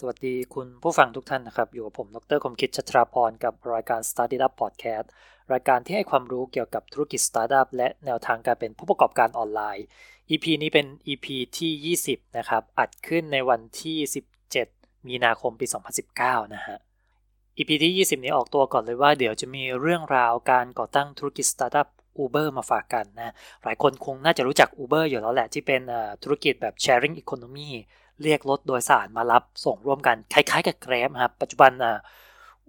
สวัสดีคุณผู้ฟังทุกท่านนะครับ อยู่กับผม ดร.คมคิดชัตราพร กับรายการ Startup Podcast รายการที่ให้ความรู้เกี่ยวกับธุรกิจสตาร์ทอัพและแนวทางการเป็นผู้ประกอบการออนไลน์ EP นี้เป็น EP ที่ 20 นะครับ อัดขึ้นในวันที่ 17 มีนาคมปี 2019 นะฮะ EP ที่ 20 นี้ออกตัวก่อนเลยว่าเดี๋ยวจะมีเรื่องราวการก่อตั้งธุรกิจสตาร์ทอัพ Uber มาฝากกันนะ หลายคนคงน่าจะรู้จัก Uber อยู่แล้วแหละที่เป็นธุรกิจแบบ sharing economy เรียกรถโดยสารมารับส่งร่วมกันคล้ายๆกับ Grab ครับปัจจุบันอ่า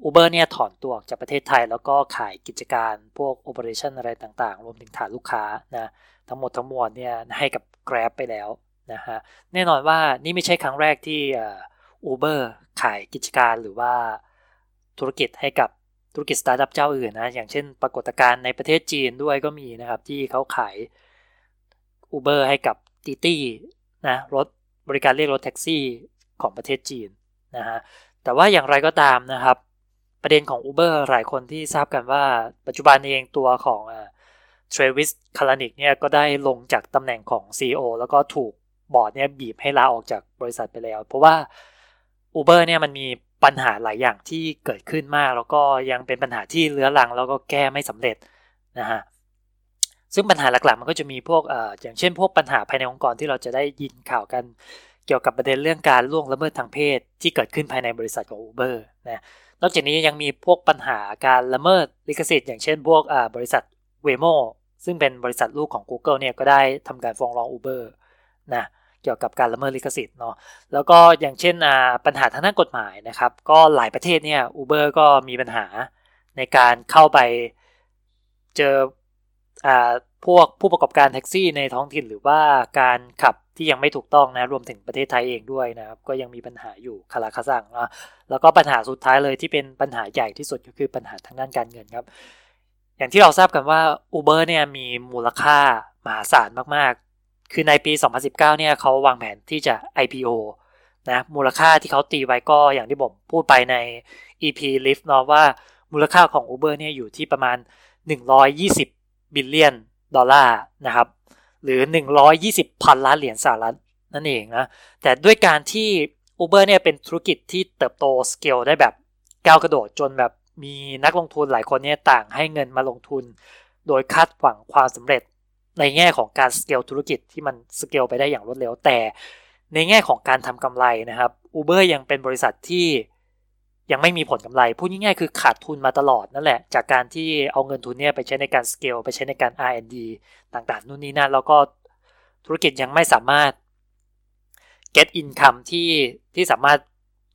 Uber เนี่ยถอนตัวออกจากประเทศไทย แล้วก็ขายกิจการพวก operation อะไรต่างๆ รวมถึงฐานลูกค้านะทั้งหมดทั้งมวลเนี่ยให้กับ Grab ไปแล้วนะฮะแน่นอนว่านี่ไม่ใช่ครั้งแรกที่ Uber ขายกิจการหรือว่าธุรกิจให้กับธุรกิจสตาร์ทอัพเจ้าอื่นนะอย่างเช่น ปรากฏการณ์ในประเทศจีนด้วยก็มีนะครับที่เขาขายอูเบอร์ให้กับตีตี้นะรถ บริการเรียกรถแท็กซี่ของประเทศจีนนะฮะแต่ว่าอย่างไรก็ตามนะครับ ประเด็นของ Uber หลายคนที่ทราบกันว่าปัจจุบันเองตัวของเทรวิสคารานิกเนี่ยก็ได้ลงจากตำแหน่งของ CEO แล้วก็ถูกบอร์ดเนี่ยบีบให้ลาออกจากบริษัทไปแล้ว เพราะว่า Uber เนี่ยมันมีปัญหาหลายอย่างที่เกิดขึ้นมาก แล้วก็ยังเป็นปัญหาที่เลื้อรังแล้วก็แก้ไม่สำเร็จนะฮะ ซึ่งปัญหาหลักๆ มันก็จะมีพวกออย่างเช่น พวกปัญหาภายในองค์กรที่เราจะได้ยินข่าวกันเกี่ยวกับประเด็นเรื่องการล่วงละเมิดทางเพศที่เกิดขึ้นภายในบริษัทของ Uber นะ นอกจากนี้ยังมีพวกปัญหาการละเมิดลิขสิทธิ์อย่างเช่นพวกบริษัท Waymo ซึ่งเป็นบริษัทลูกของ Google เนี่ยก็ได้ทำการฟ้องร้อง Uber นะเกี่ยวกับการละเมิดลิขสิทธิ์เนาะ แล้วก็อย่างเช่นปัญหาทางด้านกฎหมายนะครับ ก็หลายประเทศเนี่ย Uber ก็มีปัญหาในการเข้าไปเจอ พวกผู้ประกอบการแท็กซี่ในท้องถิ่นหรือว่าการขับที่ยังไม่ถูกต้องนะรวมถึงประเทศไทยเองด้วยนะครับ ก็ยังมีปัญหาอยู่คาราคาซังนะแล้วก็ปัญหาสุดท้ายเลยที่เป็นปัญหาใหญ่ที่สุดก็คือปัญหาทางด้านการเงินครับ อย่างที่เราทราบกันว่า Uber เนี่ยมีมูลค่ามหาศาลมากๆ คือในปี 2019 เนี่ยเขาวางแผนที่จะ IPO นะมูลค่าที่เขาตีไว้ก็อย่างที่ผมพูดไปใน EP Lyft เนาะว่ามูลค่าของ Uber เนี่ยอยู่ที่ประมาณ 120 billion ดอลลาร์นะครับ หรือ 120 พันล้านเหรียญสหรัฐนั่นเองนะ แต่ด้วยการที่ Uber เนี่ยเป็นธุรกิจที่เติบโตสเกลได้แบบก้าวกระโดดจนแบบมีนักลงทุนหลายคนเนี่ยต่างให้เงินมาลงทุน โดยคาดหวังความสำเร็จในแง่ของการสเกลธุรกิจที่มันสเกลไปได้อย่างรวดเร็วแต่ในแง่ของการทำกำไรนะครับ Uber ยังเป็นบริษัทที่ ยังไม่มีผลกำไร พูดง่ายๆคือขาดทุนมาตลอดนั่นแหละ จากการที่เอาเงินทุนเนี่ยไปใช้ในการสเกลไปใช้ในการ R&D ต่างๆ นู่นนี่นั่นแล้วก็ธุรกิจยังไม่สามารถ get income ที่ที่สามารถ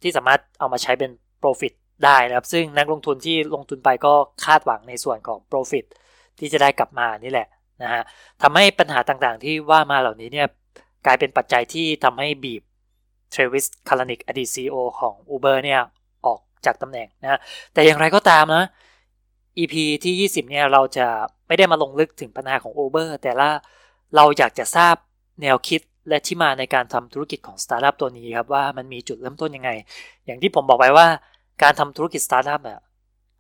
ที่สามารถเอามาใช้เป็น profit ได้นะครับ ซึ่งนักลงทุนที่ลงทุนไปก็คาดหวังในส่วนของ profit ที่จะได้กลับมานี่แหละนะฮะทำให้ปัญหาต่างๆ ที่ว่ามาเหล่านี้เนี่ยกลายเป็นปัจจัยที่ทำให้บีบ Travis Kalanick อดีต CEO ของ Uber เนี่ย จากตำแหน่งนะแต่อย่างไรก็ตามนะ EP ที่ 20 เนี่ยเราจะไม่ได้มาลงลึกถึงปัญหาของ Uber แต่ละเราอยากจะทราบแนวคิดและที่มาในการทำธุรกิจของสตาร์ทอัพตัวนี้ครับว่ามันมีจุดเริ่มต้นยังไง อย่างที่ผมบอกไปว่าการทำธุรกิจสตาร์ทอัพอะ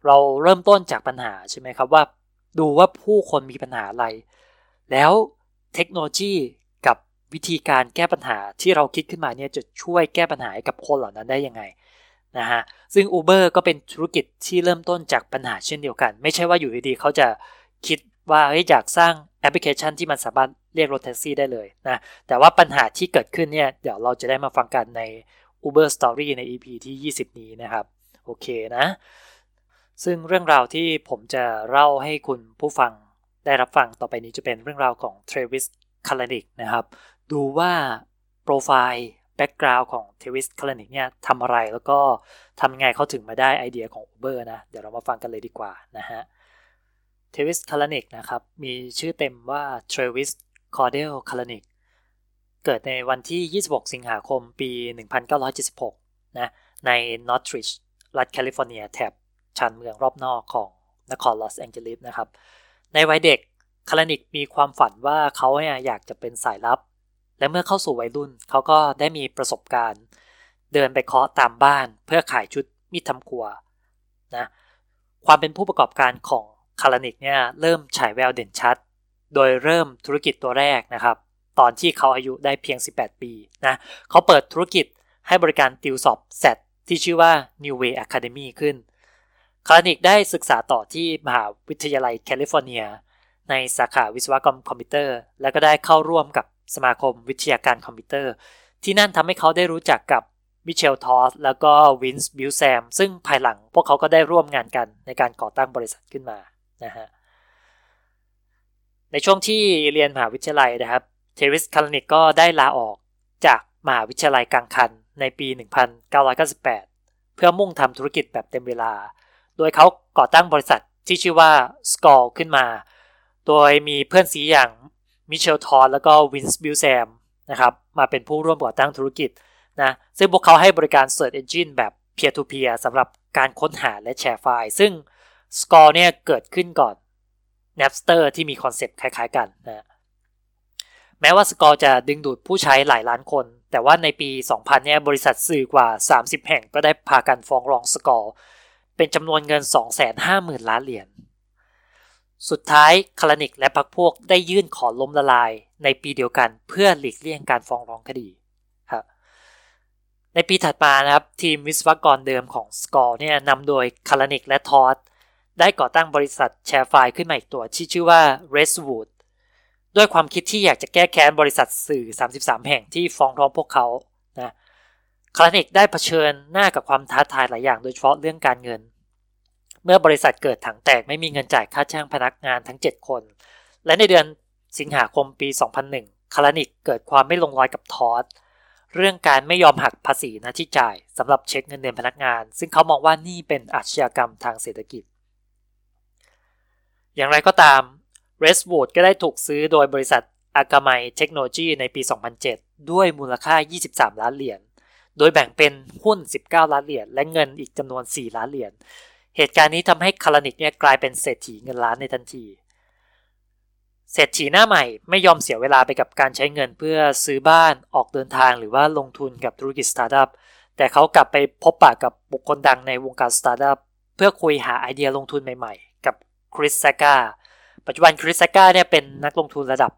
เราเริ่มต้นจากปัญหาใช่ไหมครับว่าดูว่าผู้คนมีปัญหาอะไร แล้วเทคโนโลยีกับวิธีการแก้ปัญหาที่เราคิดขึ้นมาเนี่ยจะช่วยแก้ปัญหากับคนเหล่านั้นได้ยังไง นะฮะซึ่ง Uber ก็เป็นธุรกิจที่เริ่มต้นจากปัญหาเช่นเดียวกัน ไม่ใช่ว่าอยู่ดีๆเขาจะคิดว่าเฮ้ยอยากสร้างแอปพลิเคชันที่มันสามารถเรียกรถแท็กซี่ได้เลยนะแต่ว่าปัญหาที่เกิดขึ้นเนี่ยเดี๋ยวเราจะได้มาฟังกันใน Uber Story ใน EP ที่ 20 นี้นะครับ โอเคนะ ซึ่งเรื่องราวที่ผมจะเล่าให้คุณผู้ฟังได้รับฟังต่อไปนี้จะเป็นเรื่องราวของ Travis k a l a n i k นะครับ ดูว่าโปรไฟล์ background ของ Travis Kalanick เนี่ยทำอะไรแล้วก็ทำไงเขาถึงมาได้ไอเดียของ Uber นะ เดี๋ยวเรามาฟังกันเลยดีกว่านะฮะ Travis Kalanick นะครับ มีชื่อเต็มว่า Travis Cordell Kalanick เกิดในวันที่ 26 สิงหาคมปี 1976 นะ ใน Northridge รัฐแคลิฟอร์เนียแถบชานเมืองรอบนอกของนครลอสแองเจลิสนะครับ ในวัยเด็ก Kalanick มีความฝันว่าเขาอยากจะเป็นสายลับ และเมื่อเข้าสู่วัยรุ่นเขาก็ได้มีประสบการณ์ เดินไปเคาะตามบ้านเพื่อขายชุดมีดทำครัวนะความเป็นผู้ประกอบการของKalanick เนี่ยเริ่มฉายแววเด่นชัด โดยเริ่มธุรกิจตัวแรกนะครับ ตอนที่เขาอายุได้เพียง 18 ปีนะเขาเปิดธุรกิจให้บริการติวสอบ SAT ที่ชื่อว่า New Way Academy ขึ้น Kalanick ได้ศึกษาต่อที่มหาวิทยาลัยแคลิฟอร์เนีย ในสาขาวิศวกรรมคอมพิวเตอร์ และก็ได้เข้าร่วมกับ สมาคมวิทยาการคอมพิวเตอร์ ที่นั่นทำให้เขาได้รู้จักกับ Michael Todd แล้วก็Vince Busam ซึ่งภายหลังพวกเขาก็ได้ร่วมงานกันในการก่อตั้งบริษัทขึ้นมานะฮะในช่วงที่เรียนมหาวิทยาลัยนะครับ Travis Kalanick ก็ได้ลาออกจากมหาวิทยาลัยกลางคันในปี 1998 เพื่อมุ่งทำธุรกิจแบบเต็มเวลา โดยเขาก่อตั้งบริษัทที่ชื่อว่า s c o r ขึ้นมา โดยมีเพื่อนซี้อย่าง Michael Todd แล้วก็ Vince Busamนะครับมาเป็นผู้ร่วมก่อตั้งธุรกิจนะซึ่งพวกเขาให้บริการ Search Engine แบบ Peer to Peer สำหรับการค้นหาและแชร์ไฟล์ ซึ่ง Score เนี่ยเกิดขึ้นก่อน Napster ที่มีคอนเซปต์คล้ายๆกันนะแม้ว่า Score จะดึงดูดผู้ใช้หลายล้านคน แต่ว่าในปี 2000 เนี่ยบริษัทสื่อกว่า 30 แห่งก็ได้พากันฟ้องร้อง Score เป็นจำนวนเงิน 250,000 ล้านเหรียญ สุดท้ายKalanick และพรรคพวกได้ยื่นขอล้มละลายในปีเดียวกันเพื่อหลีกเลี่ยงการฟ้องร้องคดีในปีถัดมานะครับทีมวิศวกรเดิมของ Scour เนี่ยนำโดย Kalanick และ Todd ได้ก่อตั้งบริษัท share file ขึ้นมาอีกตัวที่ชื่อว่า Red Swoosh ด้วยความคิดที่อยากจะแก้แค้นบริษัทสื่อ 33 แห่งที่ฟ้องร้องพวกเขานะ Kalanick ได้เผชิญหน้ากับความท้าทายหลายอย่างโดยเฉพาะเรื่องการเงิน เมื่อบริษัทเกิดถังแตกไม่มีเงินจ่ายค่าจ้างพนักงานทั้ง 7 คน และในเดือนสิงหาคมปี 2001 คาร์นิกเกิดความไม่ลงรอยกับทอสเรื่องการไม่ยอมหักภาษีนะที่จ่ายสำหรับเช็คเงินเดือนพนักงาน ซึ่งเขามองว่านี่เป็นอาชญากรรมทางเศรษฐกิจ อย่างไรก็ตาม r e s w o o d ก็ได้ถูกซื้อโดยบริษัทอากาไมเทคโนโลยีในปี 2007 ด้วยมูลค่า 23 ล้านเหรียญ โดยแบ่งเป็นหุ้น 19 ล้านเหรียญ และเงินอีกจำนวน 4 ล้านเหรียญ เหตุการณ์นี้ทำให้ Kalanick เนี่ยกลายเป็นเศรษฐีเงินล้านในทันที เศรษฐีหน้าใหม่ไม่ยอมเสียเวลาไปกับการใช้เงินเพื่อซื้อบ้านออกเดินทางหรือว่าลงทุนกับธุรกิจสตาร์ทอัพแต่เขากลับไปพบปะกับบุคคลดังในวงการสตาร์ทอัพเพื่อคุยหาไอเดียลงทุนใหม่ๆ กับ Chris Sacca ปัจจุบัน Chris Sacca เนี่ยเป็นนักลงทุนระดับ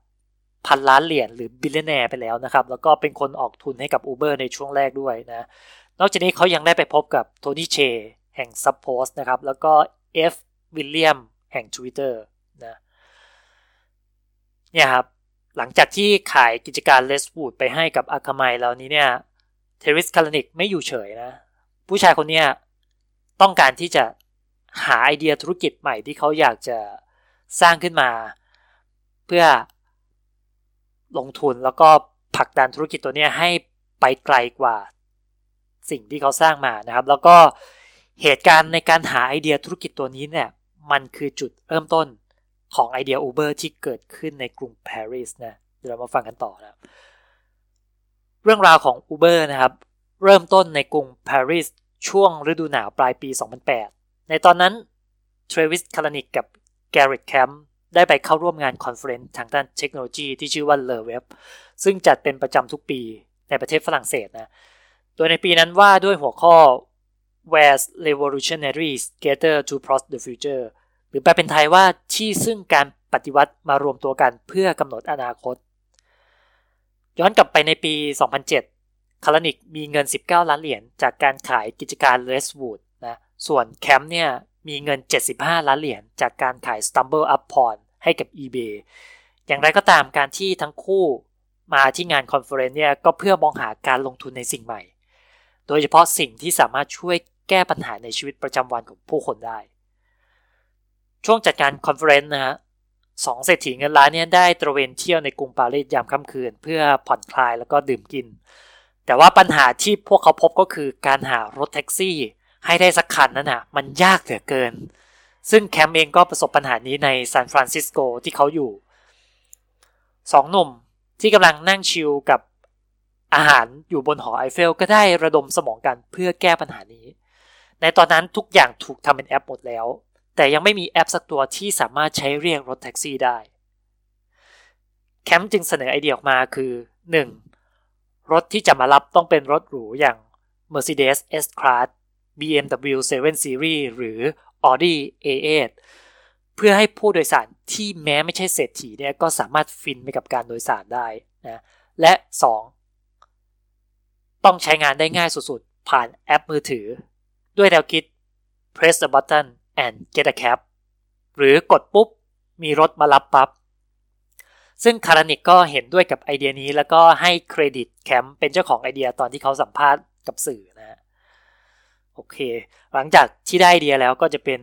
พันล้านเหรียญหรือ billionaire ไปแล้วนะครับ แล้วก็เป็นคนออกทุนให้กับ Uber ในช่วงแรกด้วยนะ นอกจากนี้เขายังได้ไปพบกับโทนี่เช แห่ง Subpost นะครับ แล้วก็ Ev Williams แห่ง Twitter นะเนี่ยครับ หลังจากที่ขายกิจการ Red Swoosh ไปให้กับ Akamai แล้วนี้เนี่ย Travis Kalanick ไม่อยู่เฉยนะ ผู้ชายคนนี้ต้องการที่จะหาไอเดียธุรกิจใหม่ที่เขาอยากจะสร้างขึ้นมา เพื่อลงทุนแล้วก็ผลักดันธุรกิจตัวนี้ให้ไปไกลกว่าสิ่งที่เขาสร้างมานะครับ แล้วก็ เหตุการณ์ในการหาไอเดียธุรกิจตัวนี้เนี่ยมันคือจุดเริ่มต้นของไอเดีย Uber ที่เกิดขึ้นในกรุงปารีสนะเดี๋ยวเรามาฟังกันต่อนะเรื่องราวของ Uber นะครับเริ่มต้นในกรุงปารีสช่วงฤดูหนาวปลายปี 2008 ในตอนนั้น Travis Kalanick กับ Garrett Camp ได้ไปเข้าร่วมงาน conference ทางด้านเทคโนโลยีที่ชื่อว่า Le Web ซึ่งจัดเป็นประจำทุกปีในประเทศฝรั่งเศสนะ โดยในปีนั้นว่าด้วยหัวข้อ Where Revolutionaries Gather to Plot the Future หรือแปลเป็นไทยว่าที่ซึ่งการปฏิวัติมารวมตัวกันเพื่อกำหนดอนาคต ย้อนกลับไปในปี 2007 Kalanick มีเงิน 19 ล้านเหรียญจากการขายกิจการเลสวูดนะส่วนแคมป์เนี่ยมีเงิน 75 ล้านเหรียญจากการขาย Stumble Up p o n ให้กับ eBay อย่างไรก็ตามการที่ทั้งคู่มาที่งาน conference เนี่ยก็เพื่อมองหาการลงทุนในสิ่งใหม่ โดยเฉพาะสิ่งที่สามารถช่วย แก้ปัญหาในชีวิตประจำวันของผู้คนได้ ช่วงจัดการ conference นะฮะสองเศรษฐีเงินล้านเนี่ยได้ตระเวนเที่ยวในกรุงปารีสยามค่ำคืน เพื่อผ่อนคลายแล้วก็ดื่มกิน แต่ว่าปัญหาที่พวกเขาพบก็คือการหารถแท็กซี่ ให้ได้สักคันนั่นนะมันยากเหลือเกิน ซึ่งแคมป์เองก็ประสบปัญหานี้ในซานฟรานซิสโกที่เขาอยู่สองหนุ่มที่กำลังนั่ง chill กับอาหารอยู่บนหอไอเฟล ก็ได้ระดมสมองกันเพื่อแก้ปัญหานี้ ในตอนนั้นทุกอย่างถูกทำเป็นแอปหมดแล้ว แต่ยังไม่มีแอปสักตัวที่สามารถใช้เรียกรถแท็กซี่ได้ แคมป์จึงเสนอไอเดียออกมาคือ 1. รถที่จะมารับต้องเป็นรถหรูอย่าง Mercedes S-Class BMW 7 Series หรือ Audi A8 เพื่อให้ผู้โดยสารที่แม้ไม่ใช่เศรษฐีเนี่ยก็สามารถฟินไปกับการโดยสารได้นะและ 2. ต้องใช้งานได้ง่ายสุดๆ ผ่านแอปมือถือ ด้วยแนวคิด press the button and get a cab หรือกดปุ๊บ มีรถมารับปั๊บซึ่งคารานิกก็เห็นด้วยกับไอเดียนี้แล้วก็ให้เครดิตแคมป์เป็นเจ้าของไอเดียตอนที่เขาสัมภาษณ์กับสื่อนะโอเค หลังจากที่ได้ไอเดียแล้วก็จะเป็น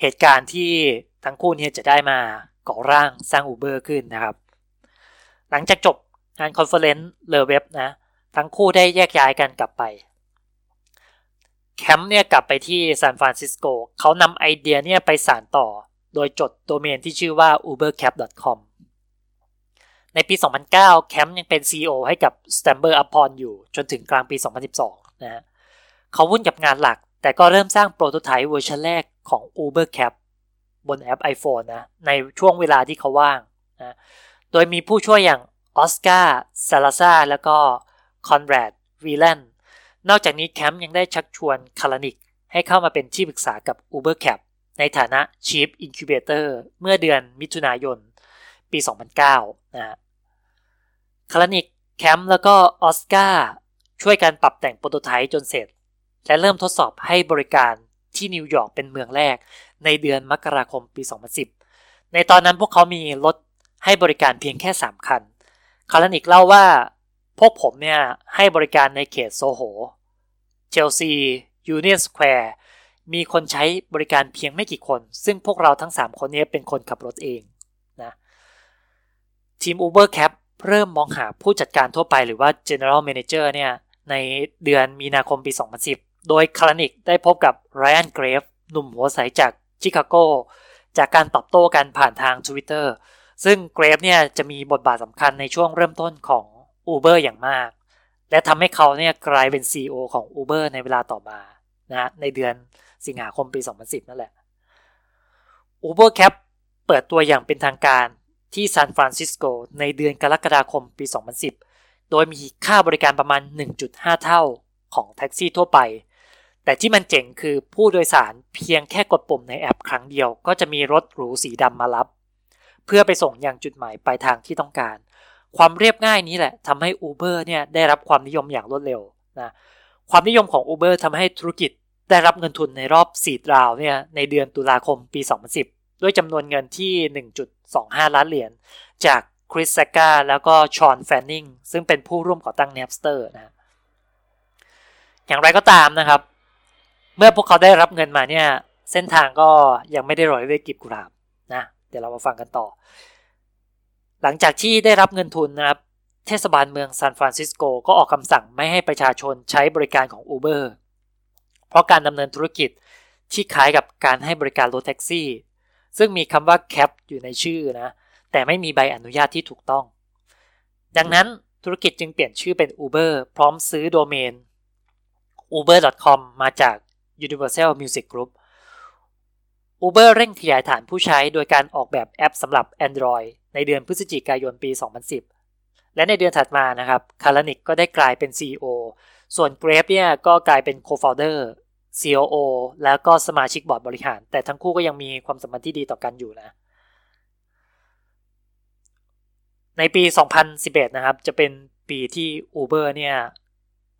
เหตุการณ์ที่ทั้งคู่นี้จะได้มาก่อร่างสร้าง Uber ขึ้นนะครับ หลังจากจบงาน conference LeWeb นะ ทั้งคู่ได้แยกย้ายกันกลับไป แคมป์เนี่ยกลับไปที่ซานฟรานซิสโกเขานำไอเดียเนี่ยไปสานต่อ โดยจดโดเมนที่ชื่อว่า ubercab.com ในปี 2009 แคมป์ยังเป็น CEO ให้กับ StumbleUpon อยู่จนถึงกลางปี 2012 นะฮะเขาวุ่นกับงานหลัก แต่ก็เริ่มสร้าง prototype เวอร์ชันแรกของ Uber Cab บนแอป iPhone นะ ในช่วงเวลาที่เขาว่างนะ โดยมีผู้ช่วยอย่างออสการ์ซาลาซาแล้วก็คอนแรดวีแลน นอกจากนี้แคมป์ยังได้ชักชวนคารานิกให้เข้ามาเป็นที่ปรึกษากับ Uber Cab ในฐานะ Chief Incubator เมื่อเดือนมิถุนายน ปี 2009 นะคารานิกแคมป์แล้วก็ออสการ์ช่วยกันปรับแต่ง prototype จนเสร็จ และเริ่มทดสอบให้บริการที่นิวยอร์กเป็นเมืองแรก ในเดือนมกราคมปี 2010 ในตอนนั้นพวกเขามีรถให้บริการเพียงแค่ 3 คัน คาลานิกเล่าว่า พวกผมเนี่ยให้บริการในเขตโซโห เชลซียูเนียนสแควร์มีคนใช้บริการเพียงไม่กี่คน ซึ่งพวกเราทั้ง 3 คนนี้เป็นคนขับรถเองนะทีม Uber Cab เริ่มมองหาผู้จัดการทั่วไปหรือว่า General Manager เนี่ยในเดือนมีนาคมปี 2010 โดยคาลานิกได้พบกับไรอันเกรฟหนุ่มหัวใสจากชิคาโก จากการตอบโต้กันผ่านทาง Twitter ซึ่งเกรฟเนี่ยจะมีบทบาทสำคัญในช่วงเริ่มต้นของ Uber อย่างมาก และทำให้เขาเนี่ยกลายเป็น CEO ของ Uber ในเวลาต่อมานะในเดือนสิงหาคมปี 2010 นั่นแหละ Uber Cap เปิดตัวอย่างเป็นทางการที่ซานฟรานซิสโกในเดือนกรกฎาคมปี 2010 โดยมีค่าบริการประมาณ 1.5 เท่าของแท็กซี่ทั่วไป แต่ที่มันเจ๋งคือผู้โดยสารเพียงแค่กดปุ่มในแอปครั้งเดียว ก็จะมีรถหรูสีดำมารับ เพื่อไปส่งยังจุดหมายปลายทางที่ต้องการ ความเรียบง่ายนี้แหละทำให้ Uber เนี่ยได้รับความนิยมอย่างรวดเร็วนะความนิยมของ Uber ทำให้ธุรกิจได้รับเงินทุนในรอบ seed round เนี่ยในเดือนตุลาคมปี 2010 ด้วยจำนวนเงินที่ 1.25 ล้านเหรียญจากคริสแซกาแล้วก็ฌอนแฟนนิงซึ่งเป็นผู้ร่วมก่อตั้ง Napster นะอย่างไรก็ตามนะครับ เมื่อพวกเขาได้รับเงินมาเนี่ยเส้นทางก็ยังไม่ได้รอยด้วยกิบกุหลาบนะเดี๋ยวเรามาฟังกันต่อ หลังจากที่ได้รับเงินทุนนะครับ เทศบาลเมืองซานฟรานซิสโกก็ออกคำสั่งไม่ให้ประชาชนใช้บริการของ Uber เพราะการดำเนินธุรกิจที่คล้ายกับการให้บริการรถแท็กซี่ ซึ่งมีคำว่า cap อยู่ในชื่อนะ แต่ไม่มีใบอนุญาตที่ถูกต้อง ดังนั้นธุรกิจจึงเปลี่ยนชื่อเป็น Uber พร้อมซื้อโดเมน uber.com มาจาก Universal Music Group Uber เร่งขยายฐานผู้ใช้โดยการออกแบบแอปสำหรับ Android ในเดือนพฤศจิกายนปี 2010 และในเดือนถัดมานะครับคาลานิกก็ได้กลายเป็น CEO ส่วนเกรฟเนี่ยก็กลายเป็น Co-founder COO แล้วก็สมาชิกบอร์ดบริหาร แต่ทั้งคู่ก็ยังมีความสัมพันธ์ที่ดีต่อกันอยู่นะ ในปี 2011 นะครับ จะเป็นปีที่ Uber เนี่ย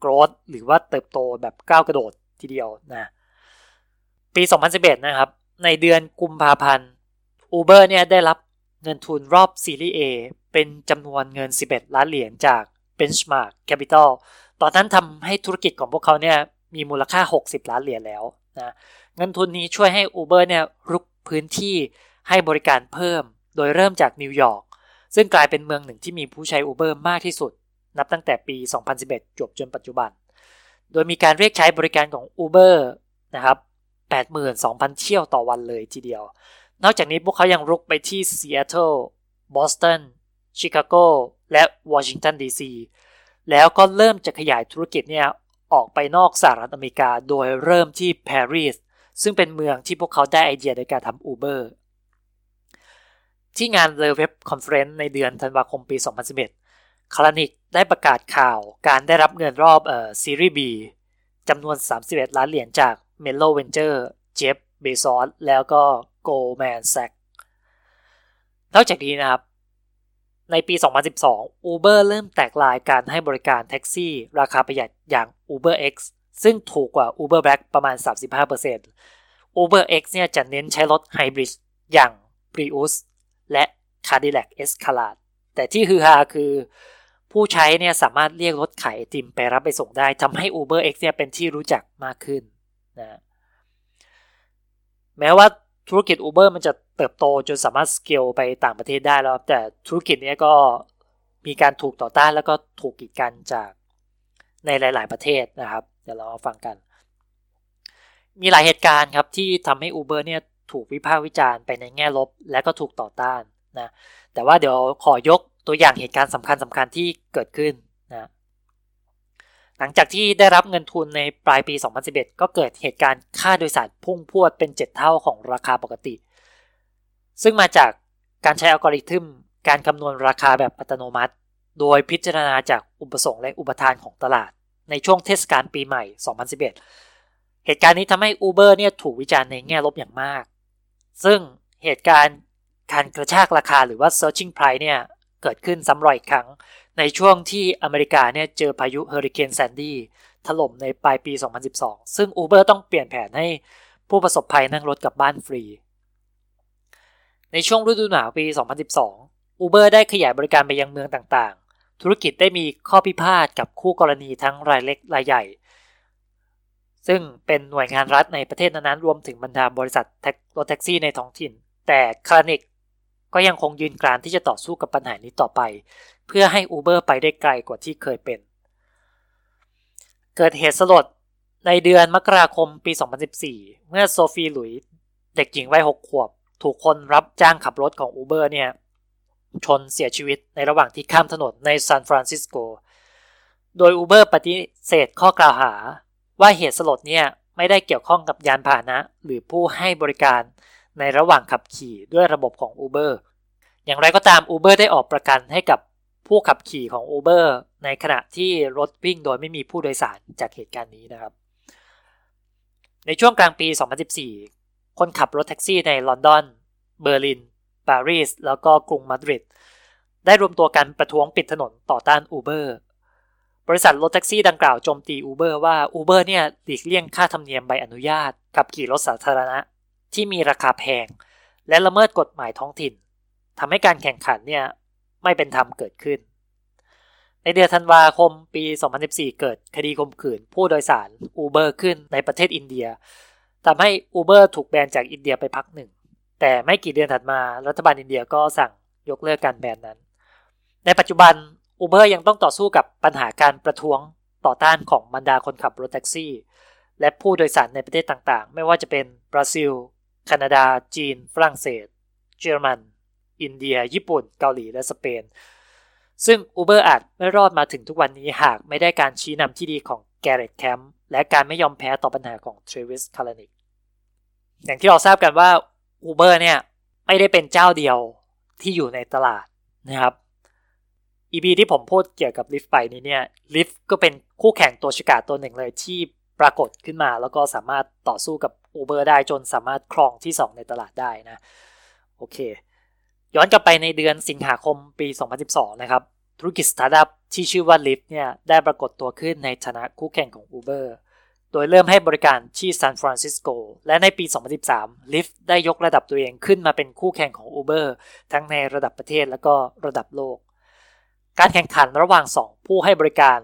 growth หรือว่าเติบโตแบบก้าวกระโดดทีเดียวนะ ปี 2011 นะครับ ในเดือนกุมภาพันธ์ Uber เนี่ยได้รับเงินทุนรอบซีรีส์ A เป็นจำนวนเงิน 11 ล้านเหรียญจาก Benchmark Capital ตอนนั้นทำให้ธุรกิจของพวกเขาเนี่ยมีมูลค่า 60 ล้านเหรียญแล้วนะเงินทุนนี้ช่วยให้ Uber เนี่ยรุกพื้นที่ให้บริการเพิ่ม โดยเริ่มจากนิวยอร์กซึ่งกลายเป็นเมืองหนึ่งที่มีผู้ใช้ Uber มากที่สุด นับตั้งแต่ปี 2011 จวบจนปัจจุบัน โดยมีการเรียกใช้บริการของ Uber นะครับ 82,000 เที่ยวต่อวันเลยทีเดียว นอกจากนี้พวกเขายังรุกไปที่ซีแอตเทิลบอสตันชิคาโกและวอชิงตันดีซีแล้วก็เริ่มจะขยายธุรกิจเนี่ยออกไปนอกสหรัฐอเมริกาโดยเริ่มที่ปารีสซึ่งเป็นเมืองที่พวกเขาได้ไอเดียในการทำ Uber ที่งาน The Web Conference ในเดือนธันวาคมปี 2011คารานิกได้ประกาศข่าวการได้รับเงินรอบเอ่อซีรีส์ B จำนวน 31 ล้านเหรียญจาก m e l o Venture เจฟเบซอสแล้วก็ Goldman Sachs นอกจากนี้นะครับ ในปี 2012 Uber เริ่มแตกลายการให้บริการแท็กซี่ราคาประหยัดอย่าง UberX ซึ่งถูกกว่า Uber Black ประมาณ 35% UberX เนี่ยจะเน้นใช้รถไฮบริดอย่าง Prius และ Cadillac Escalade แต่ที่ฮือฮาคือ ผู้ใช้เนี่ยสามารถเรียกรถขายไอติมไปรับไปส่งได้ทำให้ UberX เนี่ยเป็นที่รู้จักมากขึ้น นะแม้ว่าธุรกิจ Uber มันจะเติบโตจนสามารถสเกลไปต่างประเทศได้แล้วแต่ธุรกิจนี้ก็มีการถูกต่อต้านแล้วก็ถูกกีดกันจากในหลาย ๆ ประเทศนะครับ เดี๋ยวเราฟังกัน มีหลายเหตุการณ์ครับที่ทำให้ Uber เนี่ยถูกวิพากษ์วิจารณ์ไปในแง่ลบ และก็ถูกต่อต้านนะแต่ว่าเดี๋ยวขอยกตัวอย่างเหตุการณ์สำคัญสำคัญที่เกิดขึ้นนะ หลังจากที่ได้รับเงินทุนในปลายปี 2011 ก็เกิดเหตุการณ์ค่าโดยสารพุ่งพวดเป็น 7 เท่าของราคาปกติ ซึ่งมาจากการใช้อัลกอริทึมการคำนวณราคาแบบอัตโนมัติ โดยพิจารณาจากอุปสงค์และอุปทานของตลาด ในช่วงเทศกาลปีใหม่ 2011 เหตุการณ์นี้ทำให้ Uber เนี่ยถูกวิจารณ์ในแง่ลบอย่างมาก ซึ่งเหตุการณ์การกระชากราคาหรือว่า searching price เนี่ยเกิดขึ้นซ้ำรอยอีกครั้ง ในช่วงที่อเมริกาเนี่ยเจอพายุเฮอริเคนแซนดี้ถล่มในปลายปี 2012 ซึ่ง Uber ต้องเปลี่ยนแผนให้ผู้ประสบภัยนั่งรถกลับบ้านฟรี ในช่วงฤดูหนาวปี 2012 Uber ได้ขยายบริการไปยังเมืองต่างๆ ธุรกิจได้มีข้อพิพาทกับคู่กรณีทั้งรายเล็กรายใหญ่ ซึ่งเป็นหน่วยงานรัฐในประเทศนั้นๆ รวมถึงบรรดาบริษัทรถแท็กซี่ในท้องถิ่น แต่คลานิก ก็ยังคงยืนกรานที่จะต่อสู้กับปัญหานี้ต่อไป เพื่อให้ Uber ไปได้ไกลกว่าที่เคยเป็น เกิดเหตุสลดในเดือนมกราคมปี 2014 เมื่อโซฟีหลุยเด็กหญิงวัย 6 ขวบ ถูกคนรับจ้างขับรถของ Uber เนี่ยชนเสียชีวิตในระหว่างที่ข้ามถนนในซานฟรานซิสโก โดย Uber ปฏิเสธข้อกล่าวหา ว่าเหตุสลดเนี่ยไม่ได้เกี่ยวข้องกับยานพาหนะ หรือผู้ให้บริการในระหว่างขับขี่ด้วยระบบของ Uber อย่างไรก็ตาม Uber ได้ออกประกันให้กับผู้ขับขี่ของ Uber ในขณะที่รถวิ่งโดยไม่มีผู้โดยสารจากเหตุการณ์นี้นะครับ ในช่วงกลางปี 2014 คนขับรถแท็กซี่ในลอนดอน เบอร์ลิน ปารีส แล้วก็กรุงมาดริด ได้รวมตัวกันประท้วงปิดถนนต่อต้าน Uber บริษัทรถแท็กซี่ดังกล่าวโจมตี Uber ว่า Uber เนี่ยหลีกเลี่ยงค่าธรรมเนียมใบอนุญาต ขับขี่รถสาธารณะที่มีราคาแพง และละเมิดกฎหมายท้องถิ่น ทำให้การแข่งขันเนี่ยไม่เป็นธรรมเกิดขึ้น ในเดือนธันวาคมปี 2014 เกิดคดีข่มขืนผู้โดยสาร Uber ขึ้นในประเทศอินเดียทำให้ Uber ถูกแบนจากอินเดียไปพักหนึ่ง แต่ไม่กี่เดือนถัดมารัฐบาลอินเดียก็สั่งยกเลิกการแบนนั้น ในปัจจุบัน Uber ยังต้องต่อสู้กับปัญหาการประท้วงต่อต้านของบรรดาคนขับรถแท็กซี่ และผู้โดยสารในประเทศต่างๆ ไม่ว่าจะเป็นบราซิล แคนาดา จีน ฝรั่งเศส เยอรมัน อินเดีย ญี่ปุ่น เกาหลีและสเปน ซึ่ง Uber อาจไม่รอดมาถึงทุกวันนี้หากไม่ได้การชี้นำที่ดีของแกเรตแคมป์และการไม่ยอมแพ้ต่อปัญหาของเทรวิสคาลานิกอย่างที่เราทราบกันว่า Uber เนี่ยไม่ได้เป็นเจ้าเดียวที่อยู่ในตลาดนะครับ EP ที่ผมพูดเกี่ยวกับ Lyft ไปนี้เนี่ยLyft ก็เป็นคู่แข่งตัวฉกาจตัวหนึ่งเลยที่ปรากฏขึ้นมา แล้วก็สามารถต่อสู้กับ Uber ได้จนสามารถครองที่ 2 ในตลาดได้นะ โอเค ย้อนกลับไปในเดือนสิงหาคมปี 2012 นะครับ ธุรกิจสตาร์ทอัพที่ชื่อว่า Lyft เนี่ยได้ปรากฏตัวขึ้นในฐานะคู่แข่งของ Uber โดยเริ่มให้บริการที่ซานฟรานซิสโกและในปี 2013 Lyft ได้ยกระดับตัวเองขึ้นมาเป็นคู่แข่งของ Uber ทั้งในระดับประเทศและก็ระดับโลก การแข่งขันระหว่าง 2 ผู้ให้บริการ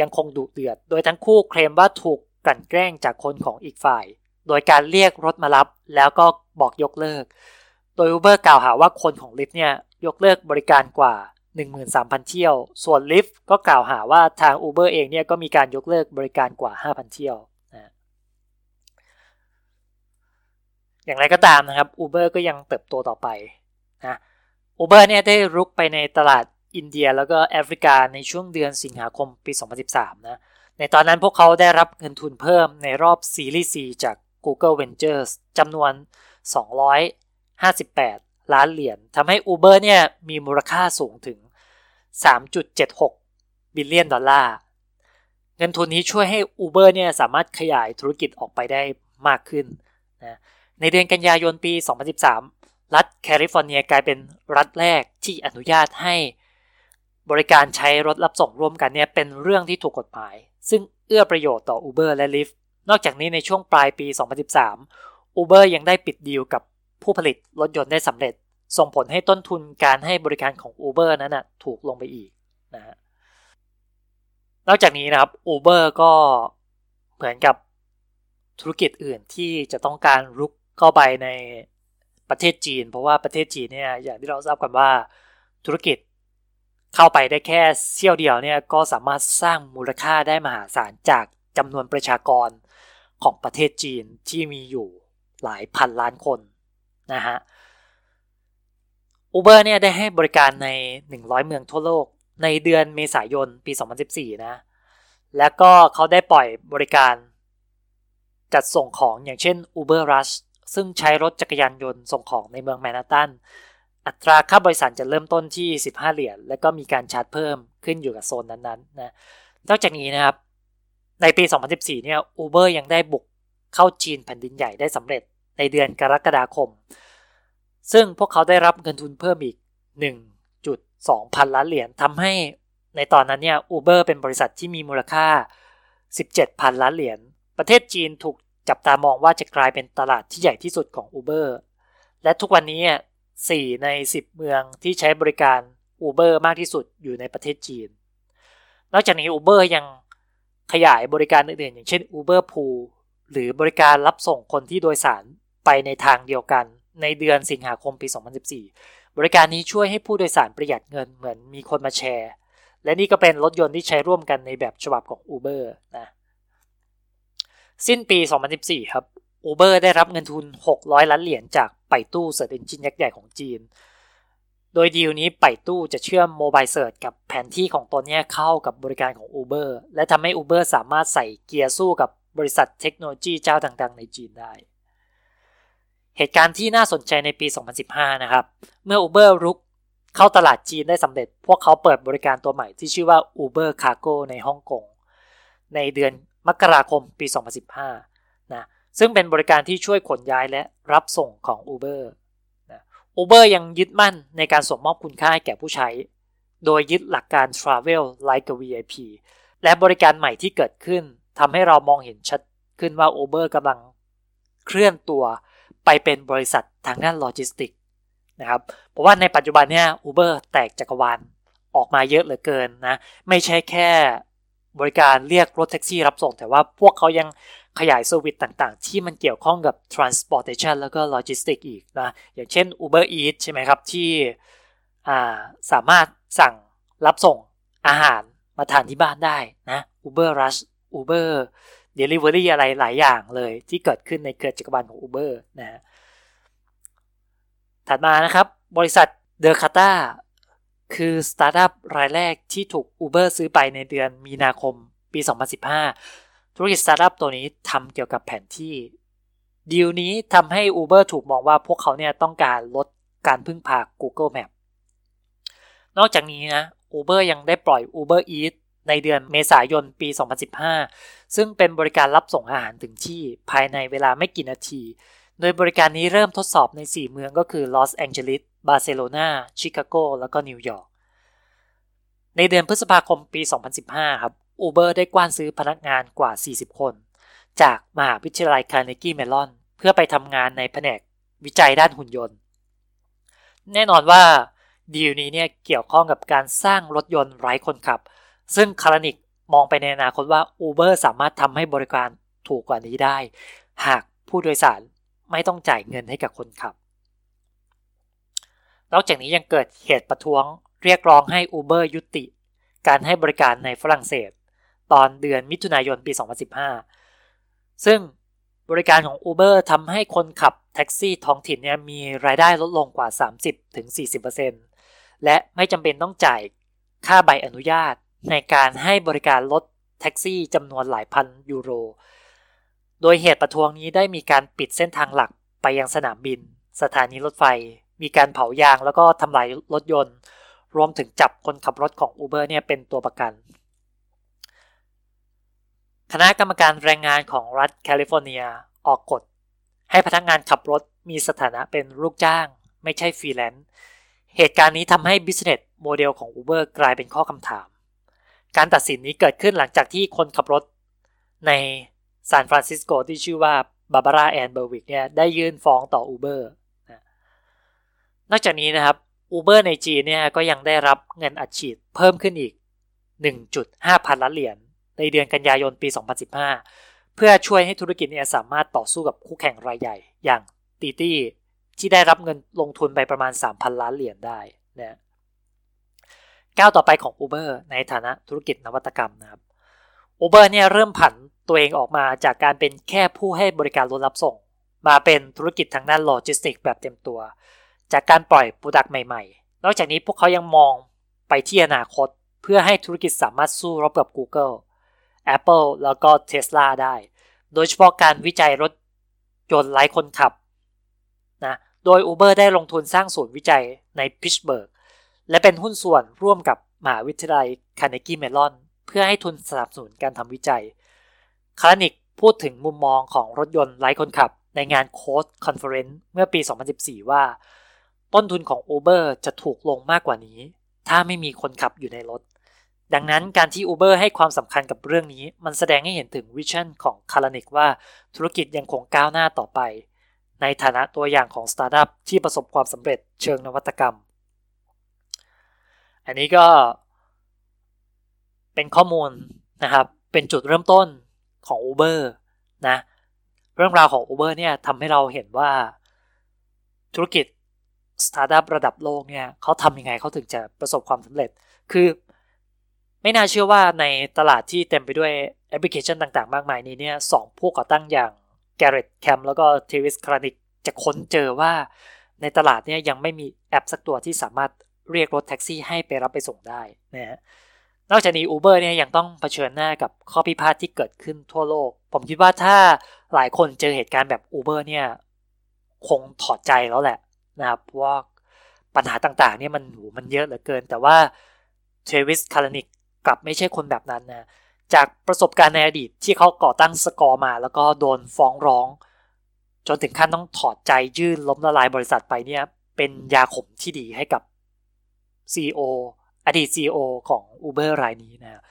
ยังคงดุเดือด โดยทั้งคู่เคลมว่าถูกกลั่นแกล้งจากคนของอีกฝ่าย โดยการเรียกรถมารับแล้วก็บอกยกเลิก โดย Uber กล่าวหาว่าคนของ Lyft เนี่ยยกเลิกบริการกว่า 13,000 เที่ยว ส่วน Lyft ก็กล่าวหาว่าทาง Uber เองเนี่ยก็มีการยกเลิกบริการกว่า 5,000 เที่ยวนะอย่างไรก็ตามนะครับ Uber ก็ยังเติบโตต่อไปนะ Uber เนี่ยได้รุกไปในตลาดอินเดียแล้วก็แอฟริกาในช่วงเดือนสิงหาคมปี 2013 นะ ในตอนนั้นพวกเขาได้รับเงินทุนเพิ่มในรอบซีรีส์ C จาก Google Ventures จำนวน 58 ล้านเหรียญทำให้ Uber เนี่ยมีมูลค่าสูงถึง 3.76 บิลเลียนดอลลาร์ เงินทุนนี้ช่วยให้ Uber เนี่ยสามารถขยายธุรกิจออกไปได้มากขึ้นนะในเดือนกันยายนปี 2013 รัฐแคลิฟอร์เนียกลายเป็นรัฐแรกที่อนุญาตให้บริการใช้รถรับส่งร่วมกันเนี่ยเป็นเรื่องที่ถูกกฎหมาย ซึ่งเอื้อประโยชน์ต่อ Uber และ Lyft นอกจากนี้ในช่วงปลายปี 2013 Uber ยังได้ปิดดีลกับ ผู้ผลิตรถยนต์ได้สำเร็จ ส่งผลให้ต้นทุนการให้บริการของ Uber นั้นนะถูกลงไปอีกนะฮะนอกจากนี้นะครับ Uber ก็เหมือนกับธุรกิจอื่นที่จะต้องการรุกเข้าไปในประเทศจีน เพราะว่าประเทศจีนเนี่ยอย่างที่เราทราบกันว่าธุรกิจเข้าไปได้แค่เสี้ยวเดียวเนี่ยก็สามารถสร้างมูลค่าได้มหาศาลจากจำนวนประชากรของประเทศจีนที่มีอยู่หลายพันล้านคน นะฮะ Uber เนี่ยได้ให้บริการใน 100 เมืองทั่วโลก ในเดือนเมษายนปี 2014 นะ แล้วก็เขาได้ปล่อยบริการจัดส่งของอย่างเช่น Uber Rush ซึ่งใช้รถจักรยานยนต์ส่งของในเมืองแมนฮัตตัน อัตราค่าบริษัทจะเริ่มต้นที่ 15 เหรียญ แล้วก็มีการชาร์จเพิ่มขึ้นอยู่กับโซนนั้นๆ นะ นอกจากนี้นะครับ ในปี 2014 เนี่ย Uber ยังได้บุกเข้าจีนแผ่นดินใหญ่ได้สำเร็จ ในเดือนกรกฎาคม ซึ่งพวกเขาได้รับเงินทุนเพิ่มอีก 1.2 พันล้านเหรียญทำให้ในตอนนั้นเนี่ย Uber เป็นบริษัทที่มีมูลค่า 17 พันล้านเหรียญ ประเทศจีนถูกจับตามองว่าจะกลายเป็นตลาดที่ใหญ่ที่สุดของ Uber และทุกวันนี้ 4 ใน 10 เมืองที่ใช้บริการ Uber มากที่สุดอยู่ในประเทศจีน นอกจากนี้ Uber ยังขยายบริการอื่นๆ อย่างเช่น Uber Pool หรือบริการรับส่งคนที่โดยสาร ไปในทางเดียวกัน ในเดือนสิงหาคมปี 2014 บริการนี้ช่วยให้ผู้โดยสารประหยัดเงินเหมือนมีคนมาแชร์ และนี่ก็เป็นรถยนต์ที่ใช้ร่วมกันในแบบฉบับของ Uber นะสิ้นปี 2014 ครับ Uber ได้รับเงินทุน 600 ล้านเหรียญจาก Baidu search engine ยักษ์ใหญ่ของจีน โดยดีลนี้ Baidu จะเชื่อม mobile search กับแผนที่ของตนนี้เข้ากับบริการของ Uber และทำให้ Uber สามารถใส่เกียร์สู้กับบริษัทเทคโนโลยีเจ้าดังๆ ในจีนได้ เหตุการณ์ที่น่าสนใจในปี 2015 นะครับ เมื่อ Uber รุกเข้าตลาดจีนได้สำเร็จ พวกเขาเปิดบริการตัวใหม่ที่ชื่อว่า Uber Cargo ในฮ่องกง ในเดือนมกราคมปี 2015 นะ ซึ่งเป็นบริการที่ช่วยขนย้ายและรับส่งของ Uber นะ Uber ยังยึดมั่นในการส่งมอบคุณค่าให้แก่ผู้ใช้ โดยยึดหลักการ Travel like a VIP และบริการใหม่ที่เกิดขึ้นทำให้เรามองเห็นชัดขึ้นว่า Uber กำลังเคลื่อนตัว ไปเป็นบริษัททางด้านโลจิสติกนะครับเพราะว่าในปัจจุบันเนี่ย Uber แตกจักรวาลออกมาเยอะเหลือเกินนะ ไม่ใช่แค่บริการเรียกรถแท็กซี่รับส่ง แต่ว่าพวกเขายังขยาย service ต่างๆ ที่มันเกี่ยวข้องกับ transportation แล้วก็ logistics อีกนะ อย่างเช่น Uber Eats ใช่ไหมครับ ที่สามารถสั่งรับส่งอาหารมาทานที่บ้านได้นะ Uber Rush Uber Delivery อะไรหลายอย่างเลยที่เกิดขึ้นในเครือจักรวาลของ Uber นะฮะถัดมานะครับบริษัท deCarta คือสตาร์ทอัพรายแรกที่ถูก Uber ซื้อไปในเดือนมีนาคมปี 2015 ธุรกิจสตาร์ทอัพตัวนี้ทำเกี่ยวกับแผนที่ดีลนี้ทำให้ Uber ถูกมองว่าพวกเขาเนี่ยต้องการลดการพึ่งพา Google Map นอกจากนี้นะ Uber ยังได้ปล่อย Uber Eats ในเดือนเมษายนปี 2015 ซึ่งเป็นบริการรับส่งอาหารถึงที่ภายในเวลาไม่กี่นาที โดยบริการนี้เริ่มทดสอบใน 4 เมืองก็คือลอสแองเจลิส บาร์เซโลนา ชิคาโก แล้วก็นิวยอร์ก ในเดือนพฤษภาคมปี 2015 ครับ Uber ได้กว้านซื้อพนักงานกว่า 40 คน จากมหาวิทยาลัยคาร์เนกีเมลลอน เพื่อไปทำงานในแผนกวิจัยด้านหุ่นยนต์ แน่นอนว่าดีลนี้เนี่ยเกี่ยวข้องกับการสร้างรถยนต์ไร้คนขับ ซึ่งคาร์นิกมองไปในอนาคตว่า Uber สามารถทำให้บริการถูกกว่านี้ได้ หากผู้โดยสารไม่ต้องจ่ายเงินให้กับคนขับ นอกจากนี้ยังเกิดเหตุประท้วงเรียกร้องให้ Uber ยุติ การให้บริการในฝรั่งเศส ตอนเดือนมิถุนายนปี 2015 ซึ่งบริการของ Uber ทำให้คนขับแท็กซี่ท้องถิ่นเนี่ยมีรายได้ลดลงกว่า 30-40%และไม่จำเป็นต้องจ่ายค่าใบอนุญาต ในการให้บริการรถแท็กซี่จำนวนหลายพันยูโร โดยเหตุประท้วงนี้ได้มีการปิดเส้นทางหลักไปยังสนามบิน สถานีรถไฟ มีการเผายางแล้วก็ทำลายรถยนต์ รวมถึงจับคนขับรถของ Uber เนี่ยเป็นตัวประกัน คณะกรรมการแรงงานของรัฐแคลิฟอร์เนียออกกฎ ให้พนักงานขับรถมีสถานะเป็นลูกจ้าง ไม่ใช่ฟรีแลนซ์ เหตุการณ์นี้ทำให้ business model ของ Uber กลายเป็นข้อคำถาม การตัดสินนี้เกิดขึ้นหลังจากที่คนขับรถในซานฟรานซิสโกที่ชื่อว่าบาร์บาราแอนเบอร์วิกเนี่ยได้ยื่นฟ้องต่อ Uber นะนอกจากนี้นะครับ Uber ในจีนเนี่ยก็ยังได้รับเงินอัดฉีดเพิ่มขึ้นอีก 1.5 พันล้านเหรียญในเดือนกันยายนปี 2015 เพื่อช่วยให้ธุรกิจเนี่ยสามารถต่อสู้กับคู่แข่งรายใหญ่ อย่างตีตี้ที่ได้รับเงินลงทุนไปประมาณ 3,000 ล้านเหรียญได้นะ ก้าวต่อไปของ Uber ในฐานะธุรกิจนวัตกรรมนะครับ Uber เนี่ยเริ่มผันตัวเองออกมาจากการเป็นแค่ผู้ให้บริการรถรับส่ง มาเป็นธุรกิจทางด้านโลจิสติกแบบเต็มตัว จากการปล่อย product ใหม่ๆ นอกจากนี้พวกเขายังมองไปที่อนาคต เพื่อให้ธุรกิจสามารถสู้รบกับ Google Apple แล้วก็ Tesla ได้ โดยเฉพาะการวิจัยรถยนต์ไร้คนขับนะ โดย Uber ได้ลงทุนสร้างศูนย์วิจัยในพิตต์สเบิร์ก และเป็นหุ้นส่วนร่วมกับมหาวิทยาลัยคาร์เนกีเมลลอน เพื่อให้ทุนสนับสนุนการทำวิจัย คาลานิกพูดถึงมุมมองของรถยนต์ไร้คนขับ ในงาน Code Conference เมื่อปี 2014 ว่า ต้นทุนของ Uber จะถูกลงมากกว่านี้ ถ้าไม่มีคนขับอยู่ในรถ ดังนั้นการที่ Uber ให้ความสำคัญกับเรื่องนี้ มันแสดงให้เห็นถึง vision ของคาลานิกว่าธุรกิจยังคงก้าวหน้าต่อไป ในฐานะตัวอย่างของสตาร์ทอัพที่ประสบความสำเร็จเชิงนวัตกรรม อันนี้ก็เป็นข้อมูลนะครับ เป็นจุดเริ่มต้นของ Uber นะ เรื่องราวของ Uber เนี่ยทำให้เราเห็นว่าธุรกิจสตาร์ทอัพระดับโลกเนี่ยเขาทำยังไงเขาถึงจะประสบความสำเร็จ คือไม่น่าเชื่อว่าในตลาดที่เต็มไปด้วยแอปพลิเคชันต่างๆ มากมายนี้เนี่ยสองผู้ก่อตั้งอย่างแกเร็ตแคมป์แล้วก็เทรวิสคาลานิกจะค้นเจอว่าในตลาดเนี่ยยังไม่มีแอปสักตัวที่สามารถ เรียกรถแท็กซี่ให้ไปรับไปส่งได้นะฮะนอกจากนี้ Uber เนี่ยยังต้องเผชิญหน้ากับข้อพิพาทที่เกิดขึ้นทั่วโลก ผมคิดว่าถ้าหลายคนเจอเหตุการณ์แบบ Uber เนี่ยคงถอดใจแล้วแหละนะครับว่าปัญหาต่างๆเนี่ยมันหูมันเยอะเหลือเกิน แต่ว่าเทรวิสคาลานิกกลับไม่ใช่คนแบบนั้นนะจากประสบการณ์ในอดีตที่เขาก่อตั้ง Scour มา แล้วก็โดนฟ้องร้อง จนถึงขั้นต้องถอดใจยื่นล้มละลายบริษัทไปเนี่ยเป็นยาขมที่ดีให้กับ CEO อดีต CEO ของ Uber รายนี้นะ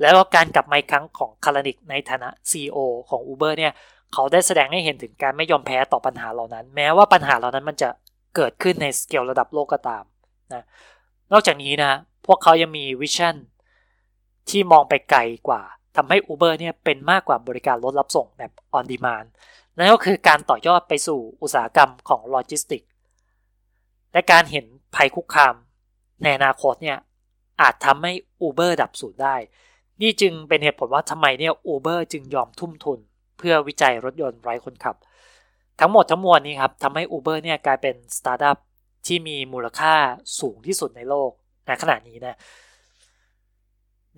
แล้วการกลับมาอีกครั้งของคาลานิกในฐานะ CEO ของ Uber เนี่ยเขาได้แสดงให้เห็นถึงการไม่ยอมแพ้ต่อปัญหาเหล่านั้น แม้ว่าปัญหาเหล่านั้นมันจะเกิดขึ้นในสเกลระดับโลกก็ตามนะนอกจากนี้นะพวกเขายังมี vision ที่มองไปไกลกว่าทำให้ Uber เนี่ยเป็นมากกว่าบริการรถรับส่งแบบ on demand นั่นก็คือการต่อยอดไปสู่อุตสาหกรรมของโลจิสติก และการเห็นภัยคุกคาม ในอนาคตเนี่ยอาจทำให้ Uber ดับสูญได้ นี่จึงเป็นเหตุผลว่าทำไมเนี่ย Uber จึงยอมทุ่มทุน เพื่อวิจัยรถยนต์ไร้คนขับ ทั้งหมดทั้งมวลนี้ครับทำให้ Uber เนี่ยกลายเป็นสตาร์ทอัพที่มีมูลค่าสูงที่สุดในโลกในขณะนี้นะ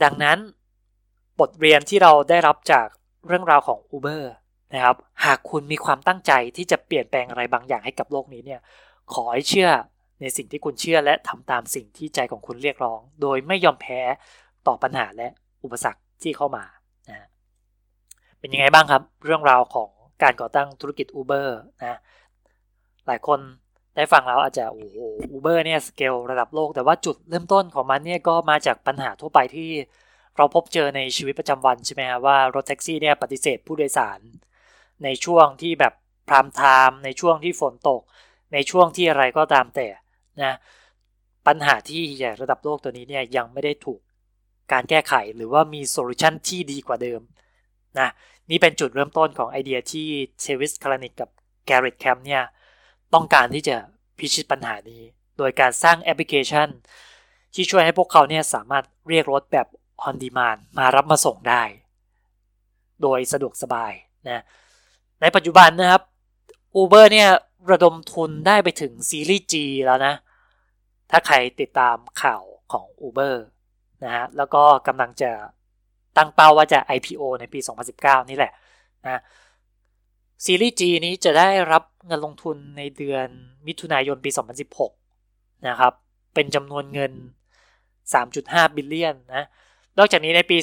ดังนั้นบทเรียนที่เราได้รับจากเรื่องราวของ Uber นะครับ หากคุณมีความตั้งใจที่จะเปลี่ยนแปลงอะไรบางอย่างให้กับโลกนี้เนี่ย ขอให้เชื่อ ในสิ่งที่คุณเชื่อและทำตามสิ่งที่ใจของคุณเรียกร้อง โดยไม่ยอมแพ้ต่อปัญหาและอุปสรรคที่เข้ามานะเป็นยังไงบ้างครับ เรื่องราวของการก่อตั้งธุรกิจ Uber นะหลายคนได้ฟังแล้วอาจจะโอ้โหUber เนี่ยสเกลระดับโลก แต่ว่าจุดเริ่มต้นของมันเนี่ยก็มาจากปัญหาทั่วไปที่เราพบเจอในชีวิตประจำวันใช่ไหมครับว่ารถแท็กซี่เนี่ยปฏิเสธผู้โดยสาร ในช่วงที่แบบ prime time ในช่วงที่ฝนตก ในช่วงที่อะไรก็ตามแต่ นะปัญหาที่ใหญ่ระดับโลกตัวนี้เนี่ยยังไม่ได้ถูกการแก้ไขหรือว่ามี solution ที่ดีกว่าเดิมนะนี่เป็นจุดเริ่มต้นของไอเดียที่เทรวิสคาลานิกกับแกเร็ตแคมป์เนี่ยต้องการที่จะพิชิตปัญหานี้ โดยการสร้างแอปพลิเคชัน ที่ช่วยให้พวกเขาเนี่ยสามารถเรียกรถแบบ on demand มารับมาส่งได้ โดยสะดวกสบายนะในปัจจุบันนะครับ Uber เนี่ย ระดมทุนได้ไปถึงซีรีส์ G แล้วนะ ถ้าใครติดตามข่าวของ Uber นะฮะ แล้วก็กำลังจะตั้งเป้าว่าจะ IPO ในปี 2019 นี่แหละนะซีรีส์ G นี้จะได้รับเงินลงทุนในเดือนมิถุนายนปี 2016 นะครับ เป็นจำนวนเงิน 3.5 billion นะ นอกจากนี้ในปี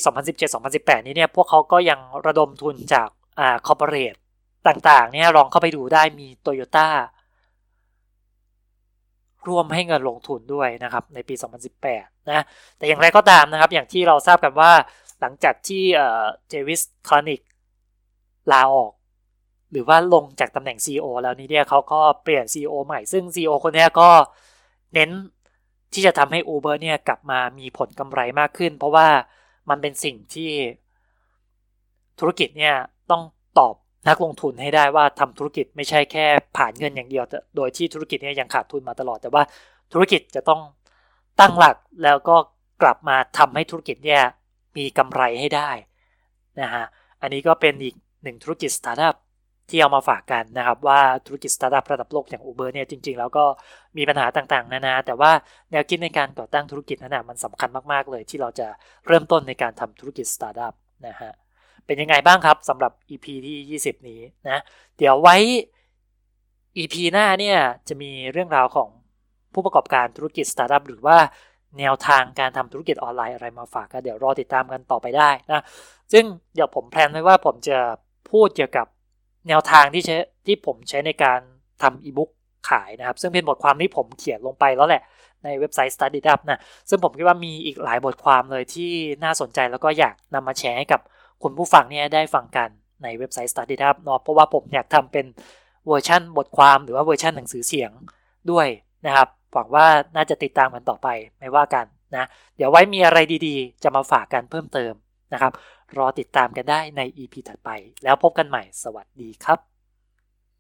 2017-2018 นี้เนี่ย พวกเขาก็ยังระดมทุนจากอ่า corporate ต่างๆ เนี่ยลองเข้าไปดูได้มีโตโยต้าร่วมให้เงินลงทุนด้วยนะครับในปี 2018 นะ แต่อย่างไรก็ตามนะครับ อย่างที่เราทราบกันว่าหลังจากที่เจวิสคลานิกลาออก หรือว่าลงจากตำแหน่ง CEO แล้วนี้เนี่ยเขาก็เปลี่ยน CEO ใหม่ ซึ่ง CEO คนนี้ก็เน้นที่จะทำให้ Uber เนี่ยกลับมามีผลกำไรมากขึ้น เพราะว่ามันเป็นสิ่งที่ธุรกิจเนี่ยต้องตอบ นักลงทุนให้ได้ว่าทำธุรกิจไม่ใช่แค่ผ่านเงินอย่างเดียวโดยที่ธุรกิจเนี่ยยังขาดทุนมาตลอด แต่ว่าธุรกิจจะต้องตั้งหลักแล้วก็กลับมาทำให้ธุรกิจเนี่ยมีกำไรให้ได้นะฮะอันนี้ก็เป็นอีกหนึ่งธุรกิจสตาร์ทอัพที่เอามาฝากกันนะครับ ว่าธุรกิจสตาร์ทอัพระดับโลกอย่าง Uber เนี่ยจริง ๆ แล้วก็มีปัญหาต่างๆ นานา แต่ว่าแนวคิดในการก่อตั้งธุรกิจนั้นมันสำคัญมากๆเลย ที่เราจะเริ่มต้นในการทำธุรกิจสตาร์ทอัพนะฮะ เป็นยังไงบ้างครับสำหรับ EP ที่ 20 นี้นะ เดี๋ยวไว้ EP หน้าเนี่ยจะมีเรื่องราวของผู้ประกอบการธุรกิจสตาร์ทอัพหรือว่าแนวทางการทำธุรกิจออนไลน์อะไรมาฝากกันเดี๋ยวรอติดตามกันต่อไปได้นะ ซึ่งเดี๋ยวผม plan ไว้ว่าผมจะพูดเกี่ยวกับแนวทางที่ใช้ที่ผมใช้ในการทำอีบุ๊กขายนะครับ ซึ่งเป็นบทความที่ผมเขียนลงไปแล้วแหละในเว็บไซต์ Study Up นะซึ่งผมคิดว่ามีอีกหลายบทความเลยที่น่าสนใจแล้วก็อยากนำมาแชร์ให้กับ คุณผู้ฟังเนี่ยได้ฟังกันในเว็บไซต์ Study Up เนาะเพราะว่าผมอยากทำเป็นเวอร์ชันบทความหรือว่าเวอร์ชันหนังสือเสียงด้วยนะครับหวังว่าน่าจะติดตามกันต่อไปไม่ว่ากันนะเดี๋ยวไว้มีอะไรดีๆ จะมาฝากกันเพิ่มเติมนะครับ รอติดตามกันได้ใน EP ถัดไป แล้วพบกันใหม่สวัสดีครับ